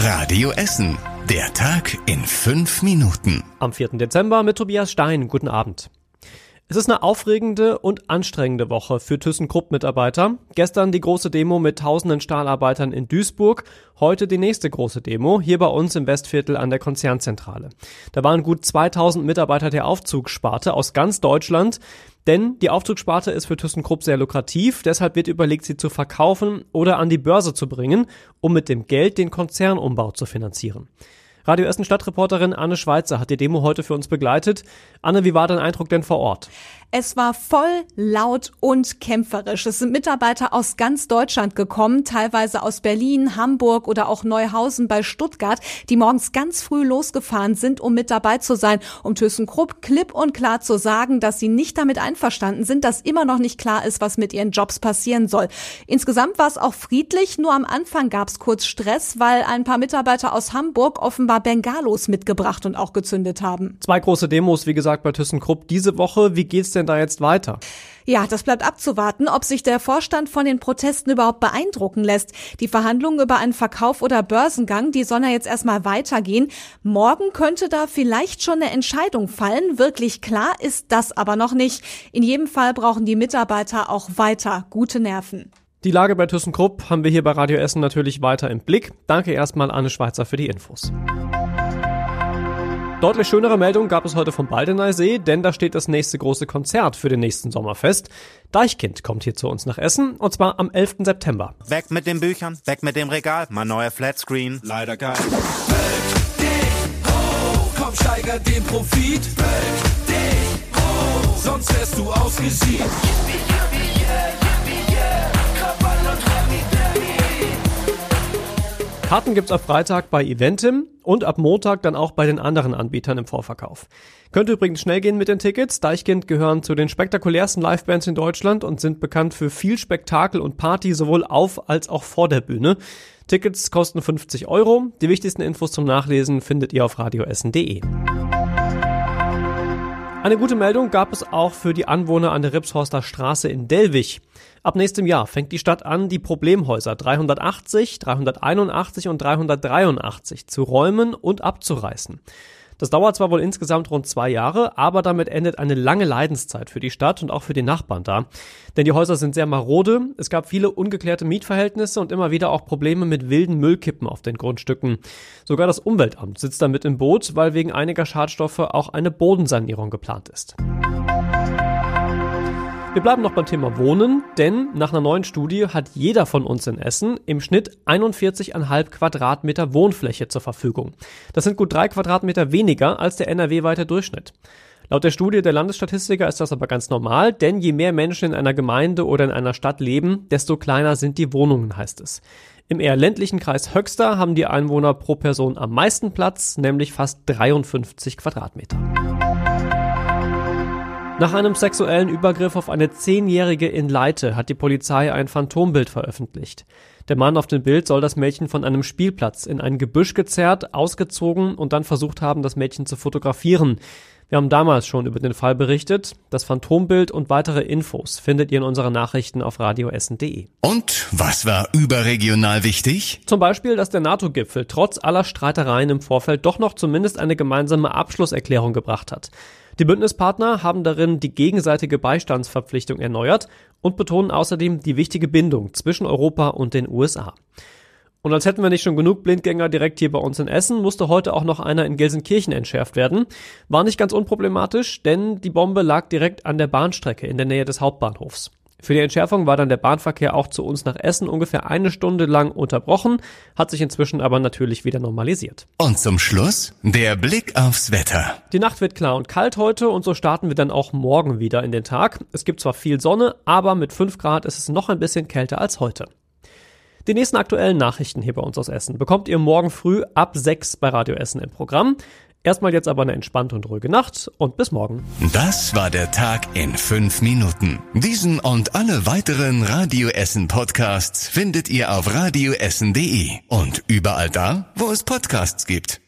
Radio Essen. Der Tag in fünf Minuten. Am 4. Dezember mit Tobias Stein. Guten Abend. Es ist eine aufregende und anstrengende Woche für ThyssenKrupp-Mitarbeiter. Gestern die große Demo mit tausenden Stahlarbeitern in Duisburg. Heute die nächste große Demo hier bei uns im Westviertel an der Konzernzentrale. Da waren gut 2000 Mitarbeiter der Aufzugssparte aus ganz Deutschland. Denn die Aufzugssparte ist für ThyssenKrupp sehr lukrativ. Deshalb wird überlegt, sie zu verkaufen oder an die Börse zu bringen, um mit dem Geld den Konzernumbau zu finanzieren. Radio Essen Stadtreporterin Anne Schweizer hat die Demo heute für uns begleitet. Anne, wie war dein Eindruck denn vor Ort? Es war voll, laut und kämpferisch. Es sind Mitarbeiter aus ganz Deutschland gekommen, teilweise aus Berlin, Hamburg oder auch Neuhausen bei Stuttgart, die morgens ganz früh losgefahren sind, um mit dabei zu sein, um ThyssenKrupp klipp und klar zu sagen, dass sie nicht damit einverstanden sind, dass immer noch nicht klar ist, was mit ihren Jobs passieren soll. Insgesamt war es auch friedlich, nur am Anfang gab es kurz Stress, weil ein paar Mitarbeiter aus Hamburg offenbar Bengalos mitgebracht und auch gezündet haben. Zwei große Demos, wie gesagt, bei ThyssenKrupp diese Woche. Wie geht's denn da jetzt weiter? Ja, das bleibt abzuwarten, ob sich der Vorstand von den Protesten überhaupt beeindrucken lässt. Die Verhandlungen über einen Verkauf oder Börsengang, die sollen ja jetzt erstmal weitergehen. Morgen könnte da vielleicht schon eine Entscheidung fallen. Wirklich klar ist das aber noch nicht. In jedem Fall brauchen die Mitarbeiter auch weiter gute Nerven. Die Lage bei ThyssenKrupp haben wir hier bei Radio Essen natürlich weiter im Blick. Danke erstmal Anne Schweizer für die Infos. Deutlich schönere Meldung gab es heute vom Baldeneysee, denn da steht das nächste große Konzert für den nächsten Sommerfest. Deichkind kommt hier zu uns nach Essen und zwar am 11. September. Weg mit den Büchern, weg mit dem Regal, mein neuer Flatscreen. Leider geil. Welt dich hoch, komm steiger den Profit. Welt dich hoch, sonst wärst du ausgesiebt. Karten gibt's ab Freitag bei Eventim und ab Montag dann auch bei den anderen Anbietern im Vorverkauf. Könnte übrigens schnell gehen mit den Tickets. Deichkind gehören zu den spektakulärsten Livebands in Deutschland und sind bekannt für viel Spektakel und Party sowohl auf als auch vor der Bühne. Tickets kosten 50 Euro. Die wichtigsten Infos zum Nachlesen findet ihr auf radioessen.de. Eine gute Meldung gab es auch für die Anwohner an der Ripshorster Straße in Delwig. Ab nächstem Jahr fängt die Stadt an, die Problemhäuser 380, 381 und 383 zu räumen und abzureißen. Das dauert zwar wohl insgesamt rund zwei Jahre, aber damit endet eine lange Leidenszeit für die Stadt und auch für die Nachbarn da. Denn die Häuser sind sehr marode, es gab viele ungeklärte Mietverhältnisse und immer wieder auch Probleme mit wilden Müllkippen auf den Grundstücken. Sogar das Umweltamt sitzt damit im Boot, weil wegen einiger Schadstoffe auch eine Bodensanierung geplant ist. Wir bleiben noch beim Thema Wohnen, denn nach einer neuen Studie hat jeder von uns in Essen im Schnitt 41,5 Quadratmeter Wohnfläche zur Verfügung. Das sind gut drei Quadratmeter weniger als der NRW-weite Durchschnitt. Laut der Studie der Landesstatistiker ist das aber ganz normal, denn je mehr Menschen in einer Gemeinde oder in einer Stadt leben, desto kleiner sind die Wohnungen, heißt es. Im eher ländlichen Kreis Höxter haben die Einwohner pro Person am meisten Platz, nämlich fast 53 Quadratmeter. Nach einem sexuellen Übergriff auf eine Zehnjährige in Leite hat die Polizei ein Phantombild veröffentlicht. Der Mann auf dem Bild soll das Mädchen von einem Spielplatz in ein Gebüsch gezerrt, ausgezogen und dann versucht haben, das Mädchen zu fotografieren. Wir haben damals schon über den Fall berichtet. Das Phantombild und weitere Infos findet ihr in unseren Nachrichten auf radioessen.de. Und was war überregional wichtig? Zum Beispiel, dass der NATO-Gipfel trotz aller Streitereien im Vorfeld doch noch zumindest eine gemeinsame Abschlusserklärung gebracht hat. Die Bündnispartner haben darin die gegenseitige Beistandsverpflichtung erneuert und betonen außerdem die wichtige Bindung zwischen Europa und den USA. Und als hätten wir nicht schon genug Blindgänger direkt hier bei uns in Essen, musste heute auch noch einer in Gelsenkirchen entschärft werden. War nicht ganz unproblematisch, denn die Bombe lag direkt an der Bahnstrecke in der Nähe des Hauptbahnhofs. Für die Entschärfung war dann der Bahnverkehr auch zu uns nach Essen ungefähr eine Stunde lang unterbrochen, hat sich inzwischen aber natürlich wieder normalisiert. Und zum Schluss der Blick aufs Wetter. Die Nacht wird klar und kalt heute und so starten wir dann auch morgen wieder in den Tag. Es gibt zwar viel Sonne, aber mit 5 Grad ist es noch ein bisschen kälter als heute. Die nächsten aktuellen Nachrichten hier bei uns aus Essen bekommt ihr morgen früh ab 6 bei Radio Essen im Programm. Erstmal jetzt aber eine entspannte und ruhige Nacht und bis morgen. Das war der Tag in fünf Minuten. Diesen und alle weiteren Radio Essen Podcasts findet ihr auf radioessen.de und überall da, wo es Podcasts gibt.